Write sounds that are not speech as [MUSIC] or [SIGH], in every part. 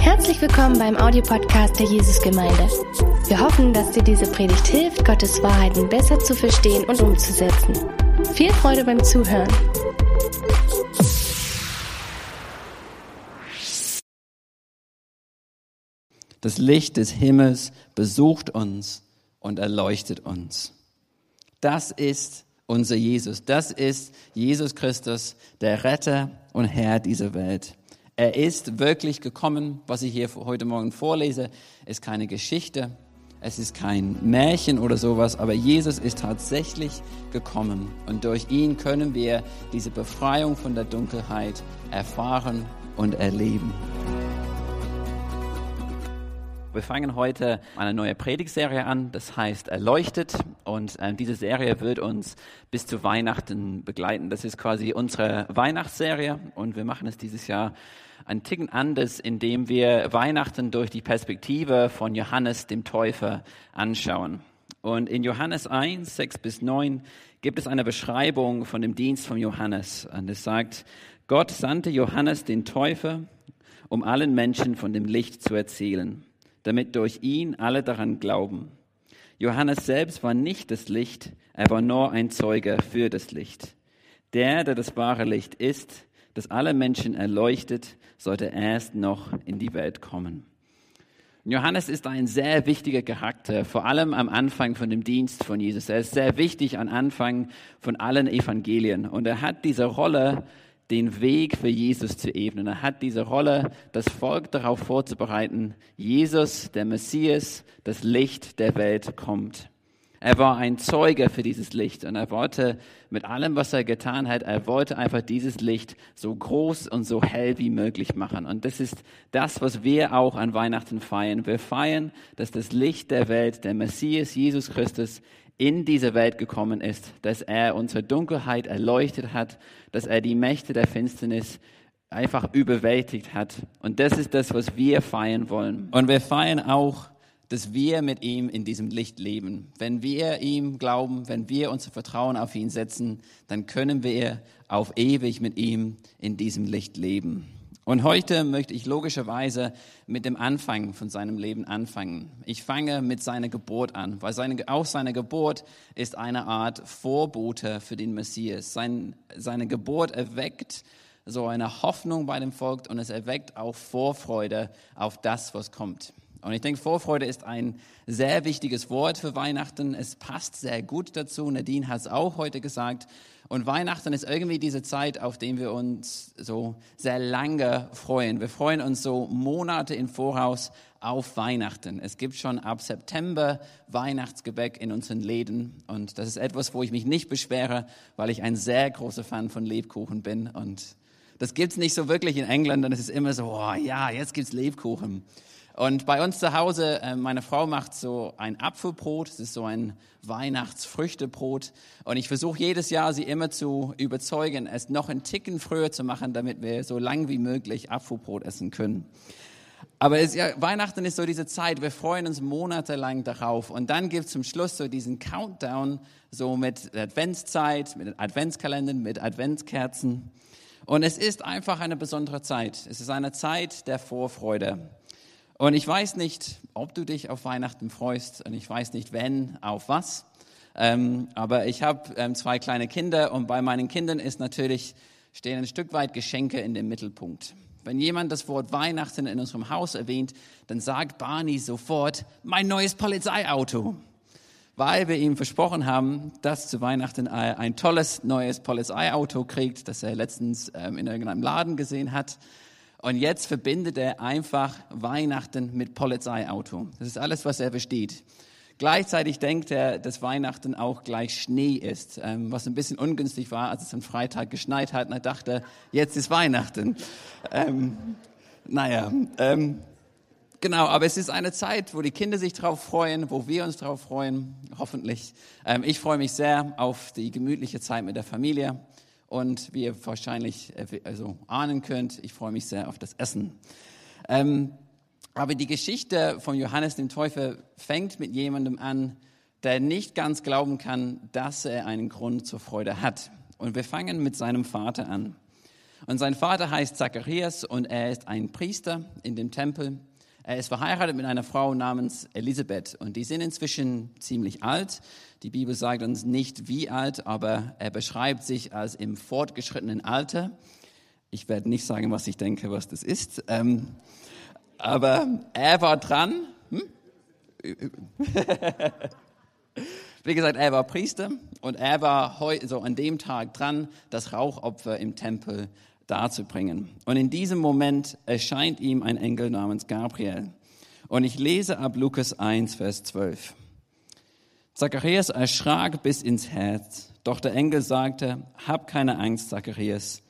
Herzlich willkommen beim Audiopodcast der Jesusgemeinde. Wir hoffen, dass dir diese Predigt hilft, Gottes Wahrheiten besser zu verstehen und umzusetzen. Viel Freude beim Zuhören. Das Licht des Himmels besucht uns und erleuchtet uns. Das ist unser Jesus. Das ist Jesus Christus, der Retter und Herr dieser Welt. Er ist wirklich gekommen. Was ich hier heute Morgen vorlese, ist keine Geschichte. Es ist kein Märchen oder sowas, aber Jesus ist tatsächlich gekommen. Und durch ihn können wir diese Befreiung von der Dunkelheit erfahren und erleben. Wir fangen heute eine neue Predigtserie an, das heißt Erleuchtet. Und äh, diese Serie wird uns bis zu Weihnachten begleiten. Das ist quasi unsere Weihnachtsserie und wir machen es dieses Jahr ein Ticken anders, indem wir Weihnachten durch die Perspektive von Johannes dem Täufer anschauen. Und in Johannes 1, 6 bis 9 gibt es eine Beschreibung von dem Dienst von Johannes. Und es sagt, Gott sandte Johannes den Täufer, um allen Menschen von dem Licht zu erzählen damit durch ihn alle daran glauben. Johannes selbst war nicht das Licht, er war nur ein Zeuge für das Licht. Der, der das wahre Licht ist, das alle Menschen erleuchtet, sollte erst noch in die Welt kommen. Johannes ist ein sehr wichtiger Charakter, vor allem am Anfang von dem Dienst von Jesus. Er ist sehr wichtig am Anfang von allen Evangelien und er hat diese Rolle den Weg für Jesus zu ebnen. Er hat diese Rolle, das Volk darauf vorzubereiten, Jesus, der Messias, das Licht der Welt kommt. Er war ein Zeuge für dieses Licht und er wollte mit allem, was er getan hat, er wollte einfach dieses Licht so groß und so hell wie möglich machen. Und das ist das, was wir auch an Weihnachten feiern. Wir feiern, dass das Licht der Welt, der Messias, Jesus Christus, in diese Welt gekommen ist, dass er unsere Dunkelheit erleuchtet hat, dass er die Mächte der Finsternis einfach überwältigt hat. Und das ist das, was wir feiern wollen. Und wir feiern auch, dass wir mit ihm in diesem Licht leben. Wenn wir ihm glauben, wenn wir unser Vertrauen auf ihn setzen, dann können wir auf ewig mit ihm in diesem Licht leben. Und heute möchte ich logischerweise mit dem Anfang von seinem Leben anfangen. Ich fange mit seiner Geburt an, weil seine, auch seine Geburt ist eine Art Vorbote für den Messias. Sein, seine Geburt erweckt so eine Hoffnung bei dem Volk und es erweckt auch Vorfreude auf das, was kommt. Und ich denke, Vorfreude ist ein sehr wichtiges Wort für Weihnachten. Es passt sehr gut dazu. Nadine hat es auch heute gesagt. Und Weihnachten ist irgendwie diese Zeit, auf die wir uns so sehr lange freuen. Wir freuen uns so Monate im Voraus auf Weihnachten. Es gibt schon ab September Weihnachtsgebäck in unseren Läden. Und das ist etwas, wo ich mich nicht beschwere, weil ich ein sehr großer Fan von Lebkuchen bin. Und das gibt's nicht so wirklich in England. Es ist immer so, oh ja, jetzt gibt's Lebkuchen. Und bei uns zu Hause, äh, meine Frau macht so ein Apfelbrot, das ist so ein Weihnachtsfrüchtebrot. Und ich versuche jedes Jahr, sie immer zu überzeugen, es noch einen Ticken früher zu machen, damit wir so lang wie möglich Apfelbrot essen können. Aber es, ja, Weihnachten ist so diese Zeit, wir freuen uns monatelang darauf. Und dann gibt es zum Schluss so diesen Countdown, so mit Adventszeit, mit Adventskalendern, mit Adventskerzen. Und es ist einfach eine besondere Zeit. Es ist eine Zeit der Vorfreude. Und ich weiß nicht, ob du dich auf Weihnachten freust und ich weiß nicht, wenn, auf was. Ähm, aber ich habe ähm, zwei kleine Kinder und bei meinen Kindern ist natürlich, stehen ein Stück weit Geschenke in dem Mittelpunkt. Wenn jemand das Wort Weihnachten in unserem Haus erwähnt, dann sagt Barney sofort, mein neues Polizeiauto. Weil wir ihm versprochen haben, dass zu Weihnachten ein tolles neues Polizeiauto kriegt, das er letztens ähm, in irgendeinem Laden gesehen hat. Und jetzt verbindet er einfach Weihnachten mit Polizeiauto. Das ist alles, was er versteht. Gleichzeitig denkt er, dass Weihnachten auch gleich Schnee ist, ähm, was ein bisschen ungünstig war, als es am Freitag geschneit hat. Und er dachte, jetzt ist Weihnachten. Ähm, naja, ähm, genau, aber es ist eine Zeit, wo die Kinder sich darauf freuen, wo wir uns darauf freuen, hoffentlich. Ähm, ich freue mich sehr auf die gemütliche Zeit mit der Familie. Und wie ihr wahrscheinlich äh, also ahnen könnt, ich freue mich sehr auf das Essen. Ähm, aber die Geschichte von Johannes dem Täufer fängt mit jemandem an, der nicht ganz glauben kann, dass er einen Grund zur Freude hat. Und wir fangen mit seinem Vater an. Und sein Vater heißt Zacharias und er ist ein Priester in dem Tempel. Er ist verheiratet mit einer Frau namens Elisabeth und die sind inzwischen ziemlich alt. Die Bibel sagt uns nicht wie alt, aber er beschreibt sich als im fortgeschrittenen Alter. Ich werde nicht sagen, was ich denke, was das ist. Ähm, aber er war dran. Hm? [LAUGHS] Wie gesagt, er war Priester und er war heute, so an dem Tag dran, das Rauchopfer im Tempel darzubringen. Und in diesem Moment erscheint ihm ein Engel namens Gabriel. Und ich lese ab Lukas 1, Vers 12. Zacharias erschrak bis ins Herz, doch der Engel sagte, hab keine Angst, Zacharias.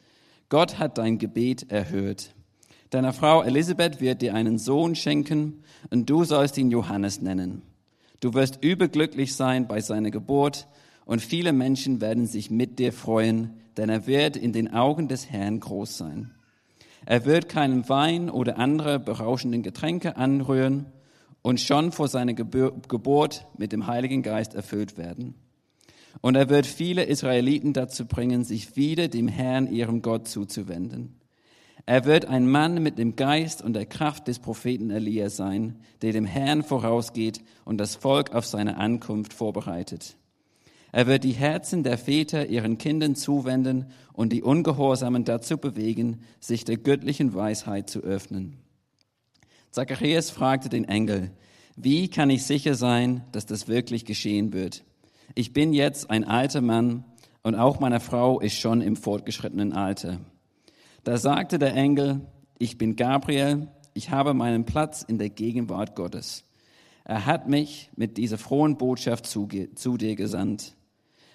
Gott hat dein Gebet erhört. Deiner Frau Elisabeth wird dir einen Sohn schenken und du sollst ihn Johannes nennen. Du wirst überglücklich sein bei seiner Geburt und viele Menschen werden sich mit dir freuen, denn er wird in den Augen des Herrn groß sein. Er wird keinen Wein oder andere berauschenden Getränke anrühren und schon vor seiner Geburt mit dem Heiligen Geist erfüllt werden. Und er wird viele Israeliten dazu bringen, sich wieder dem Herrn, ihrem Gott, zuzuwenden. Er wird ein Mann mit dem Geist und der Kraft des Propheten Elia sein, der dem Herrn vorausgeht und das Volk auf seine Ankunft vorbereitet. Er wird die Herzen der Väter ihren Kindern zuwenden und die Ungehorsamen dazu bewegen, sich der göttlichen Weisheit zu öffnen. Zacharias fragte den Engel, wie kann ich sicher sein, dass das wirklich geschehen wird? Ich bin jetzt ein alter Mann und auch meine Frau ist schon im fortgeschrittenen Alter. Da sagte der Engel, ich bin Gabriel, ich habe meinen Platz in der Gegenwart Gottes. Er hat mich mit dieser frohen Botschaft zu, zu dir gesandt.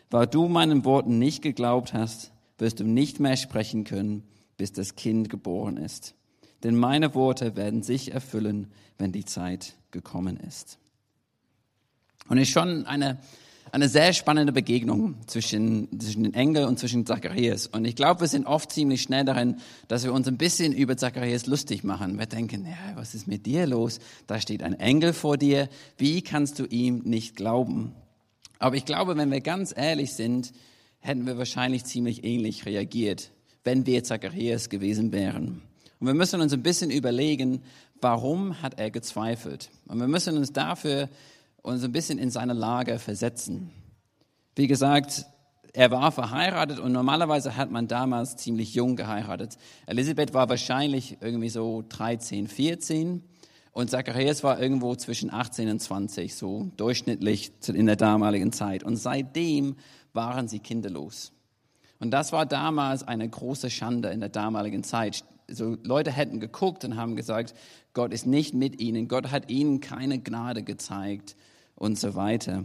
Weil du meinen Worten nicht geglaubt hast, wirst du nicht mehr sprechen können, bis das Kind geboren ist. Denn meine Worte werden sich erfüllen, wenn die Zeit gekommen ist. Und es ist schon eine eine sehr spannende Begegnung zwischen, zwischen den Engel und zwischen Zacharias. Und ich glaube, wir sind oft ziemlich schnell darin, dass wir uns ein bisschen über Zacharias lustig machen. Wir denken, ja, was ist mit dir los? Da steht ein Engel vor dir. Wie kannst du ihm nicht glauben? Aber ich glaube, wenn wir ganz ehrlich sind, hätten wir wahrscheinlich ziemlich ähnlich reagiert, wenn wir Zacharias gewesen wären. Und wir müssen uns ein bisschen überlegen, warum hat er gezweifelt? Und wir müssen uns dafür uns ein bisschen in seine Lage versetzen. Wie gesagt, er war verheiratet und normalerweise hat man damals ziemlich jung geheiratet. Elisabeth war wahrscheinlich irgendwie so 13, 14 und Zacharias war irgendwo zwischen 18 und 20, so durchschnittlich in der damaligen Zeit. Und seitdem waren sie kinderlos. Und das war damals eine große Schande in der damaligen Zeit. So Leute hätten geguckt und haben gesagt, Gott ist nicht mit ihnen, Gott hat ihnen keine Gnade gezeigt und so weiter.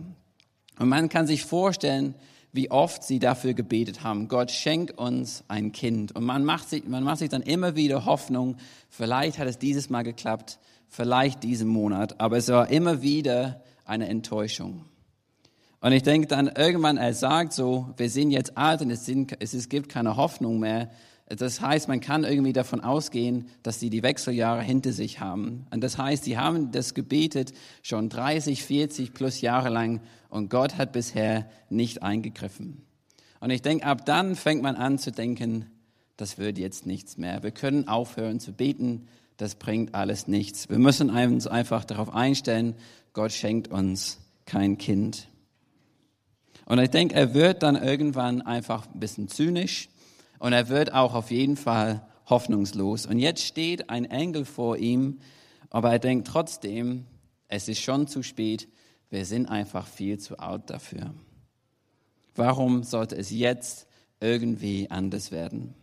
Und man kann sich vorstellen, wie oft sie dafür gebetet haben, Gott schenk uns ein Kind. Und man macht, sich, man macht sich dann immer wieder Hoffnung, vielleicht hat es dieses Mal geklappt, vielleicht diesen Monat, aber es war immer wieder eine Enttäuschung. Und ich denke dann irgendwann, er sagt so, wir sind jetzt alt und es, sind, es gibt keine Hoffnung mehr. Das heißt, man kann irgendwie davon ausgehen, dass sie die Wechseljahre hinter sich haben. Und das heißt, sie haben das gebetet schon 30, 40 plus Jahre lang und Gott hat bisher nicht eingegriffen. Und ich denke, ab dann fängt man an zu denken, das wird jetzt nichts mehr. Wir können aufhören zu beten, das bringt alles nichts. Wir müssen uns einfach darauf einstellen, Gott schenkt uns kein Kind. Und ich denke, er wird dann irgendwann einfach ein bisschen zynisch und er wird auch auf jeden Fall hoffnungslos. Und jetzt steht ein Engel vor ihm, aber er denkt trotzdem, es ist schon zu spät, wir sind einfach viel zu alt dafür. Warum sollte es jetzt irgendwie anders werden?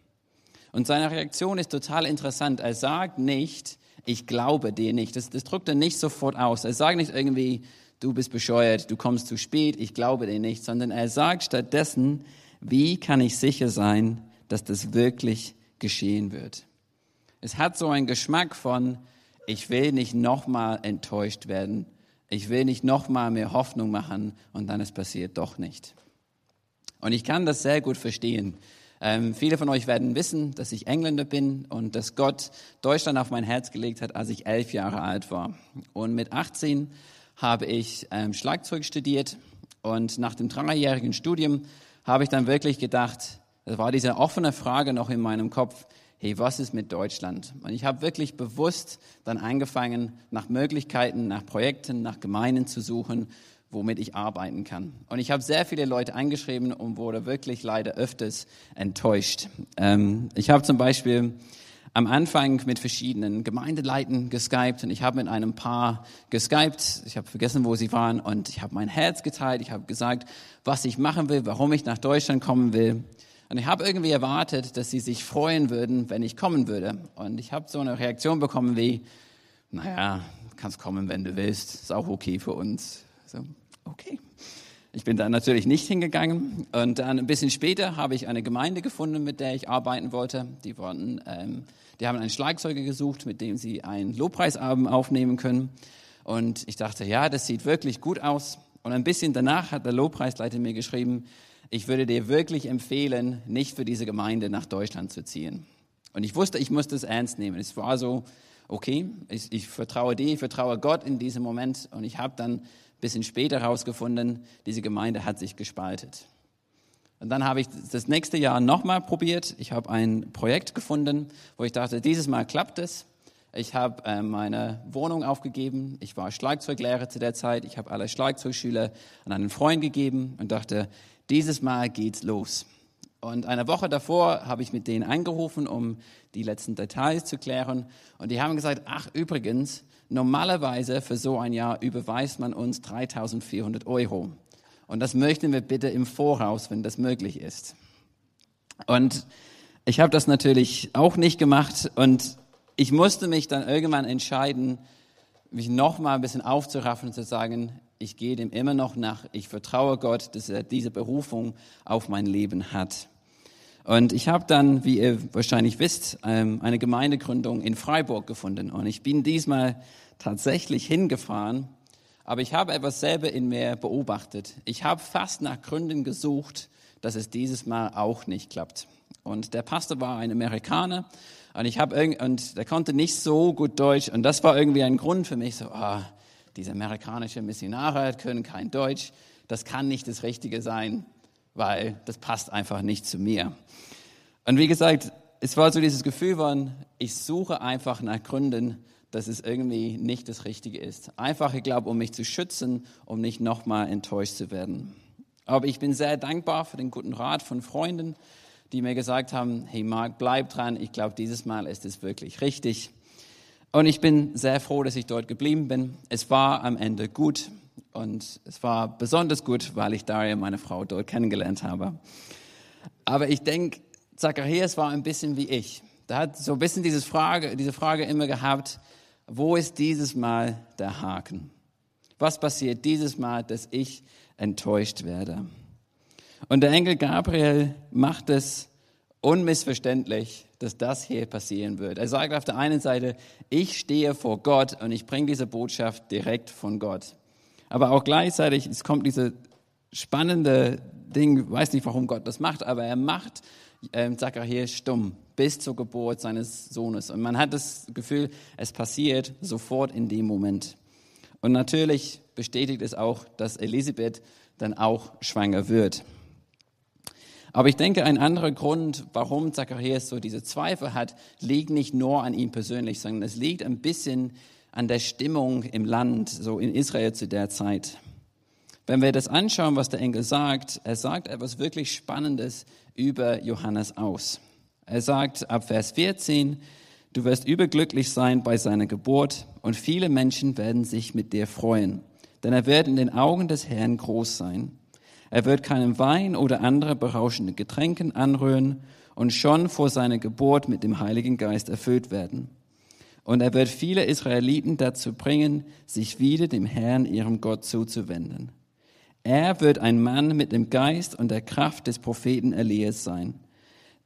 Und seine Reaktion ist total interessant. Er sagt nicht, ich glaube dir nicht. Das, das drückt er nicht sofort aus. Er sagt nicht irgendwie, du bist bescheuert, du kommst zu spät, ich glaube dir nicht, sondern er sagt stattdessen, wie kann ich sicher sein, dass das wirklich geschehen wird. Es hat so einen Geschmack von, ich will nicht nochmal enttäuscht werden, ich will nicht nochmal mehr Hoffnung machen und dann es passiert doch nicht. Und ich kann das sehr gut verstehen. Ähm, viele von euch werden wissen, dass ich Engländer bin und dass Gott Deutschland auf mein Herz gelegt hat, als ich elf Jahre alt war. Und mit 18 habe ich ähm, Schlagzeug studiert und nach dem dreijährigen Studium habe ich dann wirklich gedacht, Das war diese offene Frage noch in meinem Kopf, hey, was ist mit Deutschland? Und ich habe wirklich bewusst dann angefangen, nach Möglichkeiten, nach Projekten, nach Gemeinden zu suchen, womit ich arbeiten kann. Und ich habe sehr viele Leute angeschrieben und wurde wirklich leider öfters enttäuscht. Ähm, ich habe zum Beispiel am Anfang mit verschiedenen Gemeindeleiten geskypt und ich habe mit einem Paar geskypt. Ich habe vergessen, wo sie waren und ich habe mein Herz geteilt. Ich habe gesagt, was ich machen will, warum ich nach Deutschland kommen will. Und ich habe irgendwie erwartet, dass sie sich freuen würden, wenn ich kommen würde. Und ich habe so eine Reaktion bekommen wie, naja, kannst kommen, wenn du willst, ist auch okay für uns. So, okay. Ich bin dann natürlich nicht hingegangen und dann ein bisschen später habe ich eine Gemeinde gefunden, mit der ich arbeiten wollte. Die, wollten, ähm, die haben einen Schlagzeuger gesucht, mit dem sie einen Lobpreisabend aufnehmen können. Und ich dachte, ja, das sieht wirklich gut aus. Und ein bisschen danach hat der Lobpreisleiter mir geschrieben, ich würde dir wirklich empfehlen, nicht für diese Gemeinde nach Deutschland zu ziehen. Und ich wusste, ich musste es ernst nehmen. Es war so, okay, ich, ich vertraue dir, ich vertraue Gott in diesem Moment. Und ich habe dann ein bisschen später herausgefunden, diese Gemeinde hat sich gespaltet. Und dann habe ich das nächste Jahr nochmal probiert. Ich habe ein Projekt gefunden, wo ich dachte, dieses Mal klappt es. Ich habe äh, meine Wohnung aufgegeben. Ich war Schlagzeuglehrer zu der Zeit. Ich habe alle Schlagzeugschüler an einen Freund gegeben und dachte, dieses Mal geht's los. Und eine Woche davor habe ich mit denen angerufen, um die letzten Details zu klären. Und die haben gesagt, ach übrigens, normalerweise für so ein Jahr überweist man uns 3400 Euro. Und das möchten wir bitte im Voraus, wenn das möglich ist. Und ich habe das natürlich auch nicht gemacht und ich musste mich dann irgendwann entscheiden, mich nochmal ein bisschen aufzuraffen und zu sagen, ich gehe dem immer noch nach. Ich vertraue Gott, dass er diese Berufung auf mein Leben hat. Und ich habe dann, wie ihr wahrscheinlich wisst, ähm, eine Gemeindegründung in Freiburg gefunden. Und ich bin diesmal tatsächlich hingefahren, aber ich habe etwas selber in mir beobachtet. Ich habe fast nach Gründen gesucht, dass es dieses Mal auch nicht klappt. Und der Pastor war ein Amerikaner und ich habe und der konnte nicht so gut Deutsch und das war irgendwie ein Grund für mich so, ah, diese amerikanischen Missionare können kein Deutsch, das kann nicht das Richtige sein, weil das passt einfach nicht zu mir. Und wie gesagt, es war so dieses Gefühl von, ich suche einfach nach Gründen, dass es irgendwie nicht das Richtige ist. Einfach, ich glaube, um mich zu schützen, um nicht nochmal enttäuscht zu werden. Aber ich bin sehr dankbar für den guten Rat von Freunden, die mir gesagt haben, hey Marc, bleib dran, ich glaube, dieses Mal ist es wirklich richtig. Und ich bin sehr froh, dass ich dort geblieben bin. Es war am Ende gut und es war besonders gut, weil ich Daria, meine Frau, dort kennengelernt habe. Aber ich denke, Zacharias war ein bisschen wie ich. Da hat so ein bisschen diese Frage, diese Frage immer gehabt, wo ist dieses Mal der Haken? Was passiert dieses Mal, dass ich enttäuscht werde? Und der Engel Gabriel macht es unmissverständlich, dass das hier passieren wird. Er sagt auf der einen Seite, ich stehe vor Gott und ich bringe diese Botschaft direkt von Gott. Aber auch gleichzeitig, es kommt diese spannende Ding, weiß nicht, warum Gott das macht, aber er macht ähm, Zacharias stumm bis zur Geburt seines Sohnes. Und man hat das Gefühl, es passiert sofort in dem Moment. Und natürlich bestätigt es auch, dass Elisabeth dann auch schwanger wird. Aber ich denke, ein anderer Grund, warum Zacharias so diese Zweifel hat, liegt nicht nur an ihm persönlich, sondern es liegt ein bisschen an der Stimmung im Land, so in Israel zu der Zeit. Wenn wir das anschauen, was der Engel sagt, er sagt etwas wirklich Spannendes über Johannes aus. Er sagt ab Vers 14, du wirst überglücklich sein bei seiner Geburt und viele Menschen werden sich mit dir freuen, denn er wird in den Augen des Herrn groß sein. Er wird keinen Wein oder andere berauschende Getränken anrühren und schon vor seiner Geburt mit dem Heiligen Geist erfüllt werden. Und er wird viele Israeliten dazu bringen, sich wieder dem Herrn, ihrem Gott, zuzuwenden. Er wird ein Mann mit dem Geist und der Kraft des Propheten Elias sein,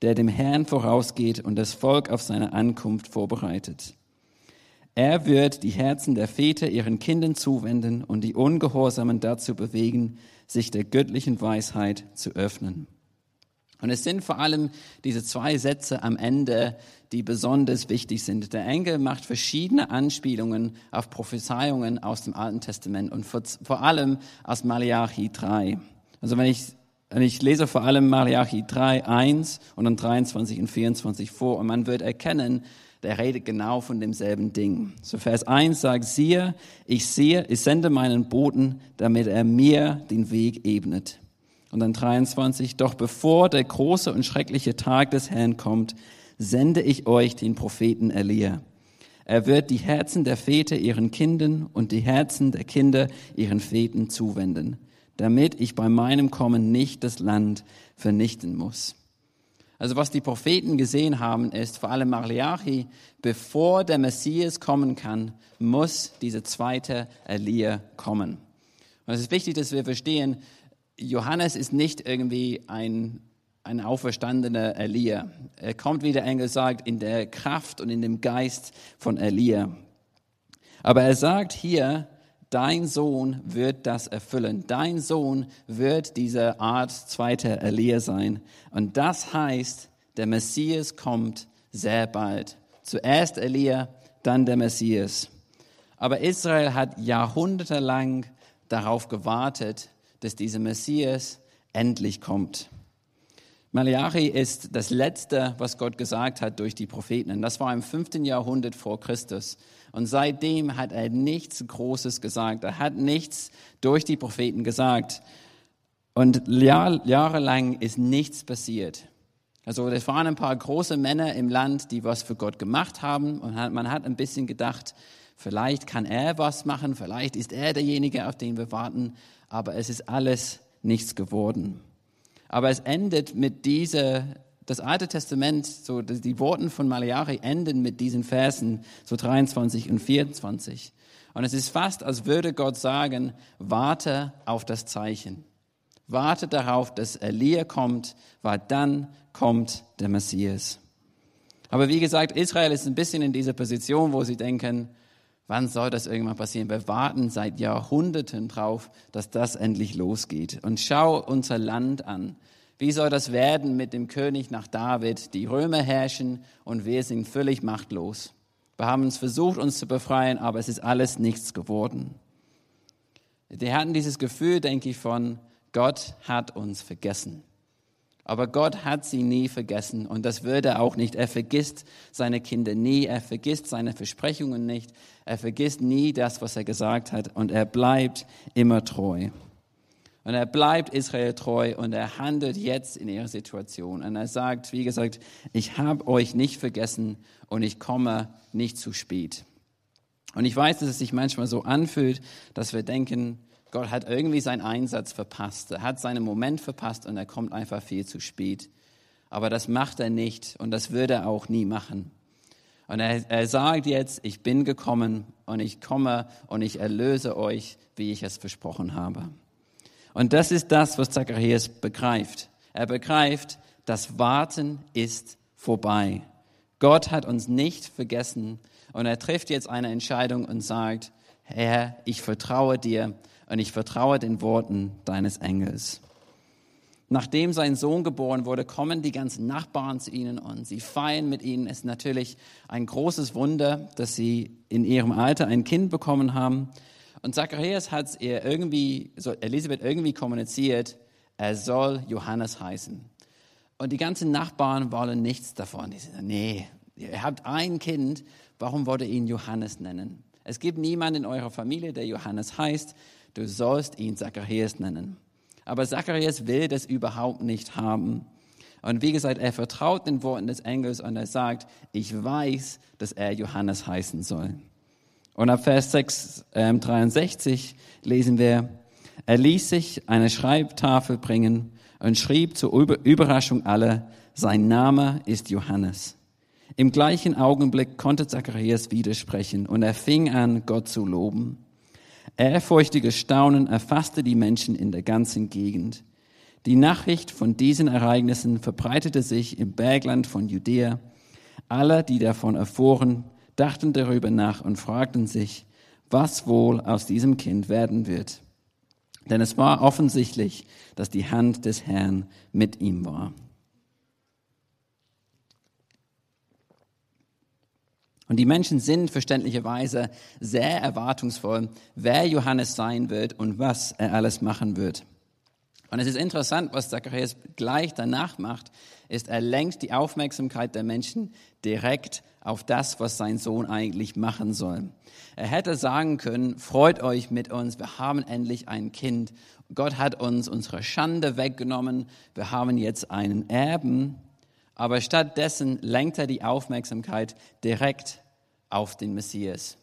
der dem Herrn vorausgeht und das Volk auf seine Ankunft vorbereitet. Er wird die Herzen der Väter ihren Kindern zuwenden und die Ungehorsamen dazu bewegen, sich der göttlichen Weisheit zu öffnen. Und es sind vor allem diese zwei Sätze am Ende, die besonders wichtig sind. Der Engel macht verschiedene Anspielungen auf Prophezeiungen aus dem Alten Testament und vor allem aus Malachi 3. Also wenn ich Und ich lese vor allem Malachi 3, 1 und dann 23 und 24 vor und man wird erkennen, der redet genau von demselben Ding. So Vers 1 sagt, siehe, ich sehe, ich sende meinen Boten, damit er mir den Weg ebnet. Und dann 23, doch bevor der große und schreckliche Tag des Herrn kommt, sende ich euch den Propheten Elia. Er wird die Herzen der Väter ihren Kindern und die Herzen der Kinder ihren Vätern zuwenden damit ich bei meinem Kommen nicht das Land vernichten muss. Also was die Propheten gesehen haben, ist vor allem Malachi, bevor der Messias kommen kann, muss dieser zweite Elia kommen. Und es ist wichtig, dass wir verstehen, Johannes ist nicht irgendwie ein, ein auferstandener Elia. Er kommt, wie der Engel sagt, in der Kraft und in dem Geist von Elia. Aber er sagt hier, dein Sohn wird das erfüllen. Dein Sohn wird diese Art zweiter Elia sein. Und das heißt, der Messias kommt sehr bald. Zuerst Elia, dann der Messias. Aber Israel hat jahrhundertelang darauf gewartet, dass dieser Messias endlich kommt. Malachi ist das Letzte, was Gott gesagt hat durch die Propheten. Das war im fünften Jahrhundert vor Christus. Und seitdem hat er nichts Großes gesagt. Er hat nichts durch die Propheten gesagt. Und Jahr, jahrelang ist nichts passiert. Also es waren ein paar große Männer im Land, die was für Gott gemacht haben. Und man hat ein bisschen gedacht, vielleicht kann er was machen, vielleicht ist er derjenige, auf den wir warten. Aber es ist alles nichts geworden. Aber es endet mit dieser das Alte Testament, so die Worte von Malachi enden mit diesen Versen, so 23 und 24. Und es ist fast, als würde Gott sagen, warte auf das Zeichen. Warte darauf, dass Elia kommt, weil dann kommt der Messias. Aber wie gesagt, Israel ist ein bisschen in dieser Position, wo sie denken, wann soll das irgendwann passieren? Wir warten seit Jahrhunderten drauf, dass das endlich losgeht. Und schau unser Land an. Wie soll das werden mit dem König nach David? Die Römer herrschen und wir sind völlig machtlos. Wir haben uns versucht, uns zu befreien, aber es ist alles nichts geworden. Die hatten dieses Gefühl, denke ich, von Gott hat uns vergessen. Aber Gott hat sie nie vergessen und das würde er auch nicht. Er vergisst seine Kinder nie, er vergisst seine Versprechungen nicht, er vergisst nie das, was er gesagt hat und er bleibt immer treu. Und er bleibt Israel treu und er handelt jetzt in ihrer Situation. Und er sagt, wie gesagt, ich habe euch nicht vergessen und ich komme nicht zu spät. Und ich weiß, dass es sich manchmal so anfühlt, dass wir denken, Gott hat irgendwie seinen Einsatz verpasst. Er hat seinen Moment verpasst und er kommt einfach viel zu spät. Aber das macht er nicht und das würde er auch nie machen. Und er, er sagt jetzt, ich bin gekommen und ich komme und ich erlöse euch, wie ich es versprochen habe. Und das ist das, was Zacharias begreift. Er begreift, das Warten ist vorbei. Gott hat uns nicht vergessen und er trifft jetzt eine Entscheidung und sagt, Herr, ich vertraue dir und ich vertraue den Worten deines Engels. Nachdem sein Sohn geboren wurde, kommen die ganzen Nachbarn zu ihnen und sie feiern mit ihnen. Es ist natürlich ein großes Wunder, dass sie in ihrem Alter ein Kind bekommen haben. Und Zacharias hat ihr irgendwie, so Elisabeth irgendwie kommuniziert, er soll Johannes heißen. Und die ganzen Nachbarn wollen nichts davon. Die sagen, nee, ihr habt ein Kind, warum wollt ihr ihn Johannes nennen? Es gibt niemanden in eurer Familie, der Johannes heißt, du sollst ihn Zacharias nennen. Aber Zacharias will das überhaupt nicht haben. Und wie gesagt, er vertraut den Worten des Engels und er sagt, ich weiß, dass er Johannes heißen soll. Und ab Vers 6, äh, 63 lesen wir, er ließ sich eine Schreibtafel bringen und schrieb zur Überraschung aller, sein Name ist Johannes. Im gleichen Augenblick konnte Zacharias widersprechen und er fing an, Gott zu loben. Ehrfurchtiges Staunen erfasste die Menschen in der ganzen Gegend. Die Nachricht von diesen Ereignissen verbreitete sich im Bergland von Judäa. Alle, die davon erfuhren, dachten darüber nach und fragten sich, was wohl aus diesem Kind werden wird. Denn es war offensichtlich, dass die Hand des Herrn mit ihm war. Und die Menschen sind verständlicherweise sehr erwartungsvoll, wer Johannes sein wird und was er alles machen wird. Und es ist interessant, was Zacharias gleich danach macht, ist, er lenkt die Aufmerksamkeit der Menschen direkt auf das, was sein Sohn eigentlich machen soll. Er hätte sagen können, freut euch mit uns, wir haben endlich ein Kind. Gott hat uns unsere Schande weggenommen, wir haben jetzt einen Erben. Aber stattdessen lenkt er die Aufmerksamkeit direkt auf den Messias.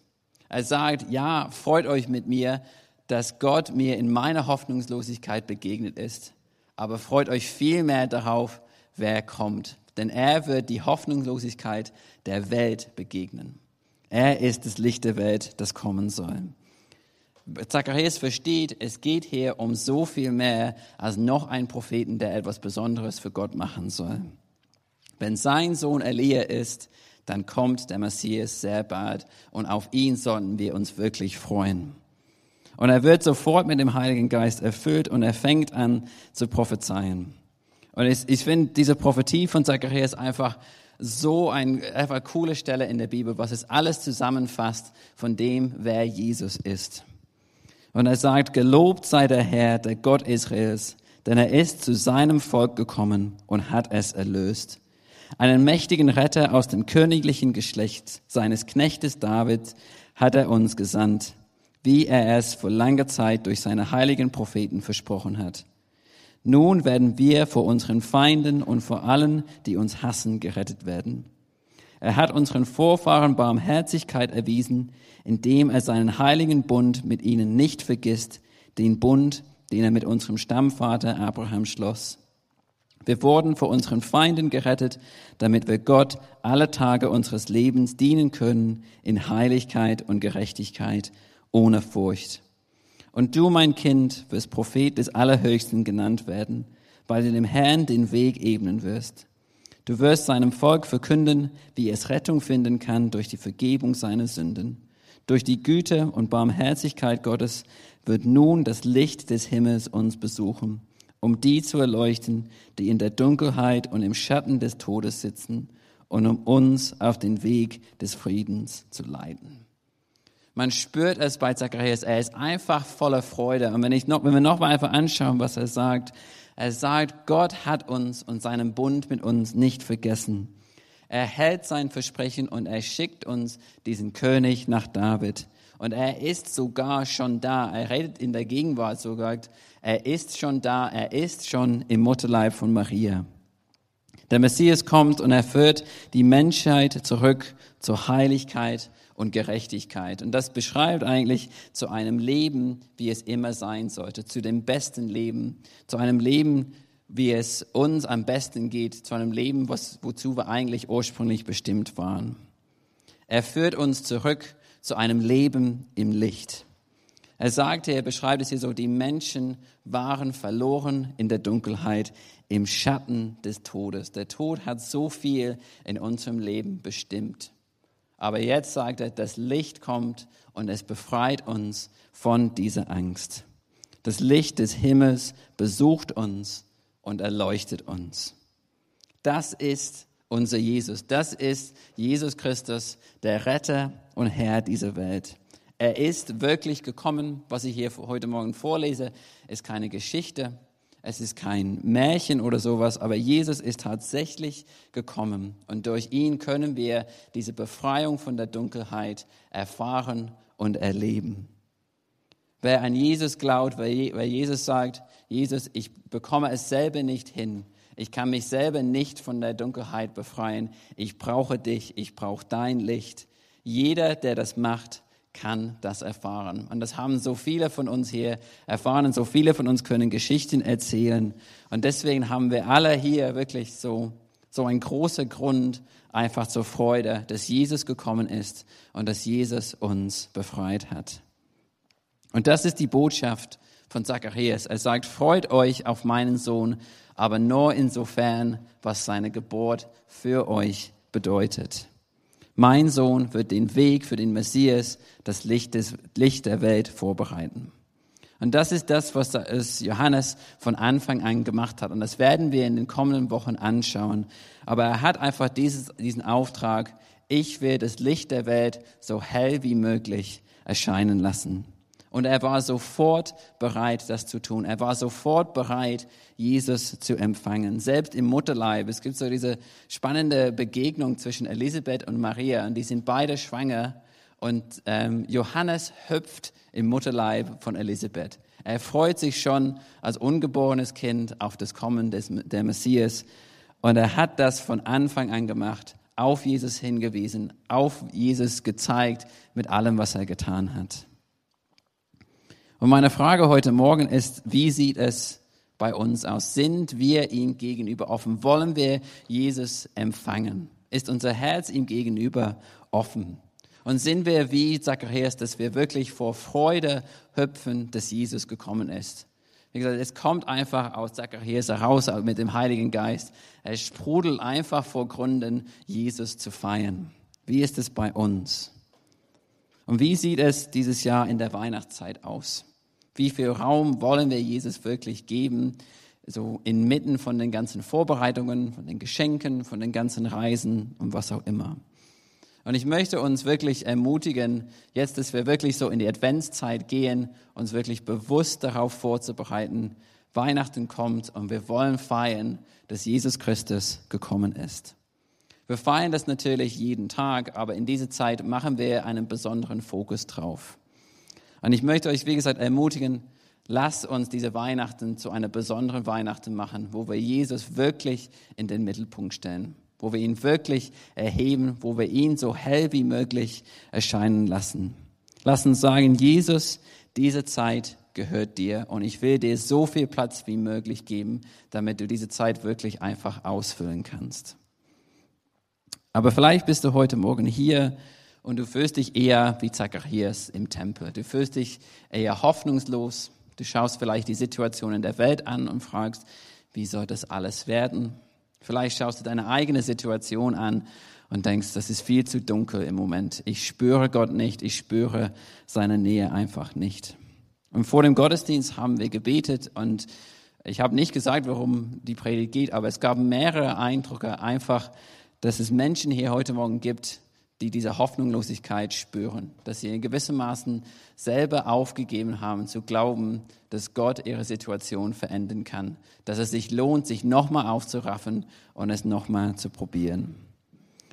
Er sagt, ja, freut euch mit mir, dass Gott mir in meiner Hoffnungslosigkeit begegnet ist. Aber freut euch viel mehr darauf, wer kommt. Denn er wird die Hoffnungslosigkeit der Welt begegnen. Er ist das Licht der Welt, das kommen soll. Zacharias versteht, es geht hier um so viel mehr als noch ein Propheten, der etwas Besonderes für Gott machen soll. Wenn sein Sohn Elia ist, dann kommt der Messias sehr bald und auf ihn sollten wir uns wirklich freuen. Und er wird sofort mit dem Heiligen Geist erfüllt und er fängt an zu prophezeien. Und ich, ich finde diese Prophetie von Zacharias einfach so ein, einfach coole Stelle in der Bibel, was es alles zusammenfasst von dem, wer Jesus ist. Und er sagt, gelobt sei der Herr, der Gott Israels, denn er ist zu seinem Volk gekommen und hat es erlöst. Einen mächtigen Retter aus dem königlichen Geschlecht seines Knechtes David hat er uns gesandt wie er es vor langer Zeit durch seine heiligen Propheten versprochen hat. Nun werden wir vor unseren Feinden und vor allen, die uns hassen, gerettet werden. Er hat unseren Vorfahren Barmherzigkeit erwiesen, indem er seinen heiligen Bund mit ihnen nicht vergisst, den Bund, den er mit unserem Stammvater Abraham schloss. Wir wurden vor unseren Feinden gerettet, damit wir Gott alle Tage unseres Lebens dienen können in Heiligkeit und Gerechtigkeit ohne Furcht. Und du, mein Kind, wirst Prophet des Allerhöchsten genannt werden, weil du dem Herrn den Weg ebnen wirst. Du wirst seinem Volk verkünden, wie es Rettung finden kann durch die Vergebung seiner Sünden. Durch die Güte und Barmherzigkeit Gottes wird nun das Licht des Himmels uns besuchen, um die zu erleuchten, die in der Dunkelheit und im Schatten des Todes sitzen und um uns auf den Weg des Friedens zu leiten. Man spürt es bei Zacharias. Er ist einfach voller Freude. Und wenn, ich noch, wenn wir nochmal einfach anschauen, was er sagt, er sagt, Gott hat uns und seinen Bund mit uns nicht vergessen. Er hält sein Versprechen und er schickt uns diesen König nach David. Und er ist sogar schon da. Er redet in der Gegenwart sogar. Er ist schon da. Er ist schon im Mutterleib von Maria. Der Messias kommt und er führt die Menschheit zurück zur Heiligkeit und Gerechtigkeit. Und das beschreibt eigentlich zu einem Leben, wie es immer sein sollte, zu dem besten Leben, zu einem Leben, wie es uns am besten geht, zu einem Leben, was, wozu wir eigentlich ursprünglich bestimmt waren. Er führt uns zurück zu einem Leben im Licht. Er sagte, er beschreibt es hier so, die Menschen waren verloren in der Dunkelheit, im Schatten des Todes. Der Tod hat so viel in unserem Leben bestimmt. Aber jetzt sagt er, das Licht kommt und es befreit uns von dieser Angst. Das Licht des Himmels besucht uns und erleuchtet uns. Das ist unser Jesus. Das ist Jesus Christus, der Retter und Herr dieser Welt. Er ist wirklich gekommen. Was ich hier heute Morgen vorlese, ist keine Geschichte. Es ist kein Märchen oder sowas, aber Jesus ist tatsächlich gekommen und durch ihn können wir diese Befreiung von der Dunkelheit erfahren und erleben. Wer an Jesus glaubt, wer Jesus sagt, Jesus, ich bekomme es selber nicht hin, ich kann mich selber nicht von der Dunkelheit befreien, ich brauche dich, ich brauche dein Licht. Jeder, der das macht, kann das erfahren. Und das haben so viele von uns hier erfahren. Und so viele von uns können Geschichten erzählen. Und deswegen haben wir alle hier wirklich so, so einen großen Grund einfach zur Freude, dass Jesus gekommen ist und dass Jesus uns befreit hat. Und das ist die Botschaft von Zacharias. Er sagt, freut euch auf meinen Sohn, aber nur insofern, was seine Geburt für euch bedeutet. Mein Sohn wird den Weg für den Messias, das Licht, des, Licht der Welt vorbereiten. Und das ist das, was Johannes von Anfang an gemacht hat. Und das werden wir in den kommenden Wochen anschauen. Aber er hat einfach dieses, diesen Auftrag, ich will das Licht der Welt so hell wie möglich erscheinen lassen. Und er war sofort bereit, das zu tun. Er war sofort bereit, Jesus zu empfangen. Selbst im Mutterleib. Es gibt so diese spannende Begegnung zwischen Elisabeth und Maria. Und die sind beide schwanger. Und ähm, Johannes hüpft im Mutterleib von Elisabeth. Er freut sich schon als ungeborenes Kind auf das Kommen des, der Messias. Und er hat das von Anfang an gemacht, auf Jesus hingewiesen, auf Jesus gezeigt mit allem, was er getan hat. Und meine Frage heute Morgen ist, wie sieht es bei uns aus? Sind wir ihm gegenüber offen? Wollen wir Jesus empfangen? Ist unser Herz ihm gegenüber offen? Und sind wir wie Zacharias, dass wir wirklich vor Freude hüpfen, dass Jesus gekommen ist? Wie gesagt, es kommt einfach aus Zacharias heraus mit dem Heiligen Geist. Es sprudelt einfach vor Gründen, Jesus zu feiern. Wie ist es bei uns? Und wie sieht es dieses Jahr in der Weihnachtszeit aus? Wie viel Raum wollen wir Jesus wirklich geben? So inmitten von den ganzen Vorbereitungen, von den Geschenken, von den ganzen Reisen und was auch immer. Und ich möchte uns wirklich ermutigen, jetzt, dass wir wirklich so in die Adventszeit gehen, uns wirklich bewusst darauf vorzubereiten. Weihnachten kommt und wir wollen feiern, dass Jesus Christus gekommen ist. Wir feiern das natürlich jeden Tag, aber in dieser Zeit machen wir einen besonderen Fokus drauf. Und ich möchte euch, wie gesagt, ermutigen, lasst uns diese Weihnachten zu einer besonderen Weihnachten machen, wo wir Jesus wirklich in den Mittelpunkt stellen wo wir ihn wirklich erheben, wo wir ihn so hell wie möglich erscheinen lassen. Lass uns sagen, Jesus, diese Zeit gehört dir und ich will dir so viel Platz wie möglich geben, damit du diese Zeit wirklich einfach ausfüllen kannst. Aber vielleicht bist du heute Morgen hier und du fühlst dich eher wie Zacharias im Tempel. Du fühlst dich eher hoffnungslos. Du schaust vielleicht die Situation in der Welt an und fragst, wie soll das alles werden? Vielleicht schaust du deine eigene Situation an und denkst, das ist viel zu dunkel im Moment. Ich spüre Gott nicht, ich spüre seine Nähe einfach nicht. Und vor dem Gottesdienst haben wir gebetet und ich habe nicht gesagt, worum die Predigt geht, aber es gab mehrere Eindrücke einfach, dass es Menschen hier heute Morgen gibt, die diese Hoffnungslosigkeit spüren, dass sie in gewissem Maßen selber aufgegeben haben zu glauben, dass Gott ihre Situation verändern kann, dass es sich lohnt, sich nochmal aufzuraffen und es nochmal zu probieren.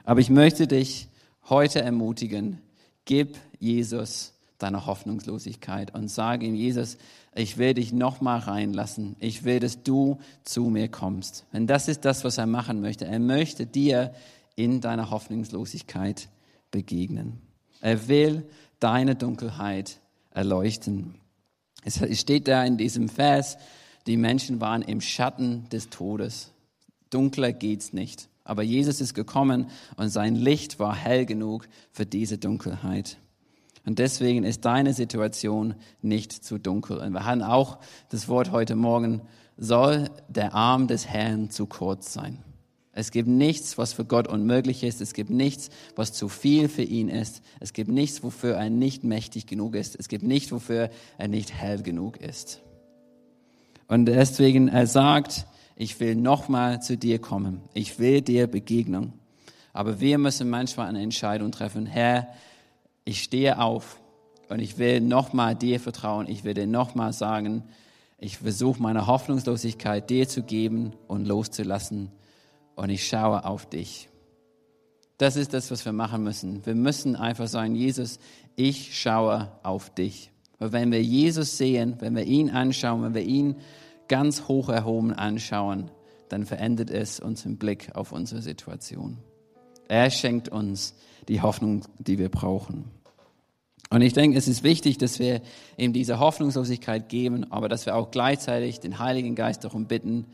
Aber ich möchte dich heute ermutigen, gib Jesus deine Hoffnungslosigkeit und sage ihm, Jesus, ich will dich nochmal reinlassen. Ich will, dass du zu mir kommst. Denn das ist das, was er machen möchte. Er möchte dir in deiner Hoffnungslosigkeit begegnen. Er will deine Dunkelheit erleuchten. Es steht da in diesem Vers, die Menschen waren im Schatten des Todes. Dunkler geht's nicht. Aber Jesus ist gekommen und sein Licht war hell genug für diese Dunkelheit. Und deswegen ist deine Situation nicht zu dunkel. Und wir hatten auch das Wort heute Morgen, soll der Arm des Herrn zu kurz sein. Es gibt nichts, was für Gott unmöglich ist. Es gibt nichts, was zu viel für ihn ist. Es gibt nichts, wofür er nicht mächtig genug ist. Es gibt nichts, wofür er nicht hell genug ist. Und deswegen, er sagt, ich will nochmal zu dir kommen. Ich will dir Begegnung. Aber wir müssen manchmal eine Entscheidung treffen. Herr, ich stehe auf und ich will nochmal dir vertrauen. Ich will dir nochmal sagen, ich versuche meine Hoffnungslosigkeit dir zu geben und loszulassen und ich schaue auf dich. Das ist das, was wir machen müssen. Wir müssen einfach sagen, Jesus, ich schaue auf dich. Weil wenn wir Jesus sehen, wenn wir ihn anschauen, wenn wir ihn ganz hoch erhoben anschauen, dann verändert es unseren Blick auf unsere Situation. Er schenkt uns die Hoffnung, die wir brauchen. Und ich denke, es ist wichtig, dass wir ihm diese Hoffnungslosigkeit geben, aber dass wir auch gleichzeitig den Heiligen Geist darum bitten,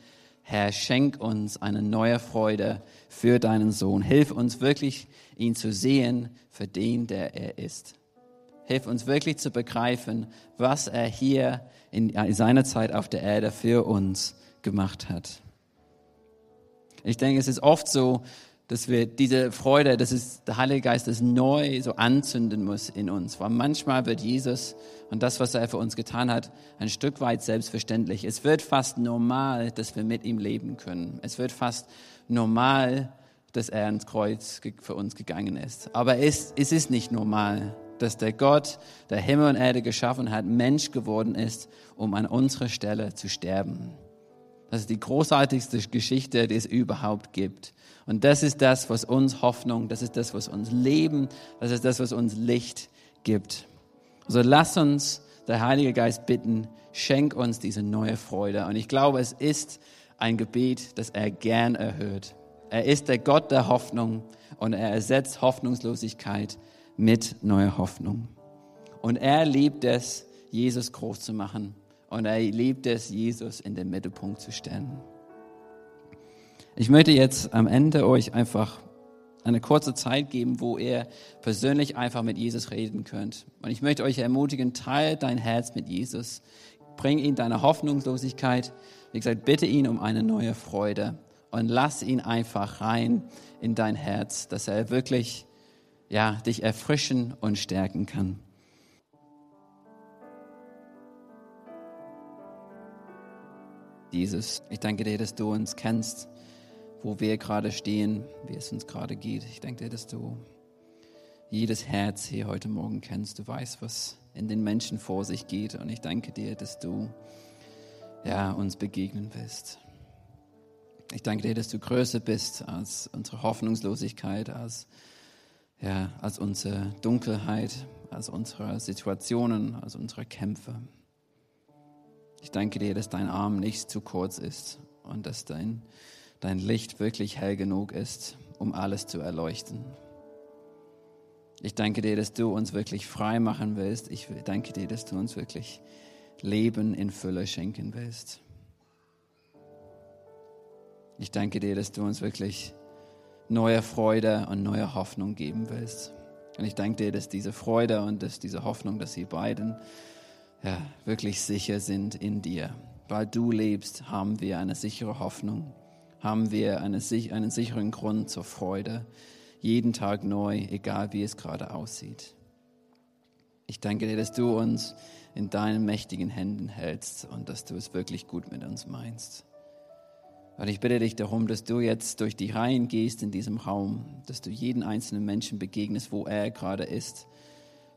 Herr, schenk uns eine neue Freude für deinen Sohn. Hilf uns wirklich, ihn zu sehen für den, der er ist. Hilf uns wirklich zu begreifen, was er hier in seiner Zeit auf der Erde für uns gemacht hat. Ich denke, es ist oft so, dass wir diese Freude, dass es der Heilige Geist das neu so anzünden muss in uns. Weil manchmal wird Jesus und das, was er für uns getan hat, ein Stück weit selbstverständlich. Es wird fast normal, dass wir mit ihm leben können. Es wird fast normal, dass er ans Kreuz für uns gegangen ist. Aber es, es ist nicht normal. dass der Gott, der Himmel und Erde geschaffen hat, Mensch geworden ist, um an unserer Stelle zu sterben. Das ist die großartigste Geschichte, die es überhaupt gibt. Und das ist das, was uns Hoffnung, das ist das, was uns Leben, das ist das, was uns Licht gibt. Also lass uns der Heilige Geist bitten, schenk uns diese neue Freude. Und ich glaube, es ist ein Gebet, das er gern erhört. Er ist der Gott der Hoffnung und er ersetzt Hoffnungslosigkeit mit neuer Hoffnung. Und er liebt es, Jesus groß zu machen. Und er liebt es, Jesus in den Mittelpunkt zu stellen. Ich möchte jetzt am Ende euch einfach eine kurze Zeit geben, wo ihr persönlich einfach mit Jesus reden könnt. Und ich möchte euch ermutigen, teile dein Herz mit Jesus. Bring ihn deine Hoffnungslosigkeit. Wie gesagt, bitte ihn um eine neue Freude. Und lass ihn einfach rein in dein Herz, dass er wirklich ja, dich erfrischen und stärken kann. Jesus, ich danke dir, dass du uns kennst, wo wir gerade stehen, wie es uns gerade geht. Ich danke dir, dass du jedes Herz hier heute Morgen kennst. Du weißt, was in den Menschen vor sich geht. Und ich danke dir, dass du ja, uns begegnen willst. Ich danke dir, dass du größer bist als unsere Hoffnungslosigkeit, als, ja, als unsere Dunkelheit, als unsere Situationen, als unsere Kämpfe. Ich danke dir, dass dein Arm nicht zu kurz ist und dass dein, dein Licht wirklich hell genug ist, um alles zu erleuchten. Ich danke dir, dass du uns wirklich frei machen willst. Ich danke dir, dass du uns wirklich Leben in Fülle schenken willst. Ich danke dir, dass du uns wirklich neue Freude und neue Hoffnung geben willst. Und ich danke dir, dass diese Freude und dass diese Hoffnung, dass sie beiden ja, wirklich sicher sind in dir. Weil du lebst, haben wir eine sichere Hoffnung, haben wir eine, einen sicheren Grund zur Freude, jeden Tag neu, egal wie es gerade aussieht. Ich danke dir, dass du uns in deinen mächtigen Händen hältst und dass du es wirklich gut mit uns meinst. Und ich bitte dich darum, dass du jetzt durch die Reihen gehst in diesem Raum, dass du jeden einzelnen Menschen begegnest, wo er gerade ist,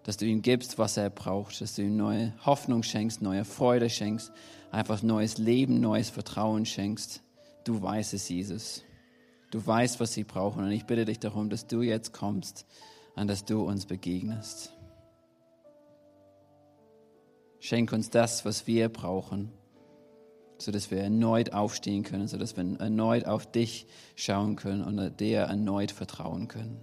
dass du ihm gibst, was er braucht, dass du ihm neue Hoffnung schenkst, neue Freude schenkst, einfach neues Leben, neues Vertrauen schenkst. Du weißt es, Jesus. Du weißt, was sie brauchen. Und ich bitte dich darum, dass du jetzt kommst und dass du uns begegnest. Schenk uns das, was wir brauchen sodass wir erneut aufstehen können, sodass wir erneut auf dich schauen können und dir erneut vertrauen können.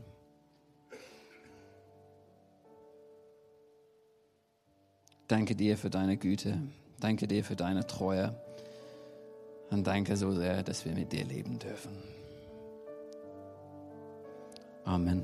Danke dir für deine Güte. Danke dir für deine Treue. Und danke so sehr, dass wir mit dir leben dürfen. Amen.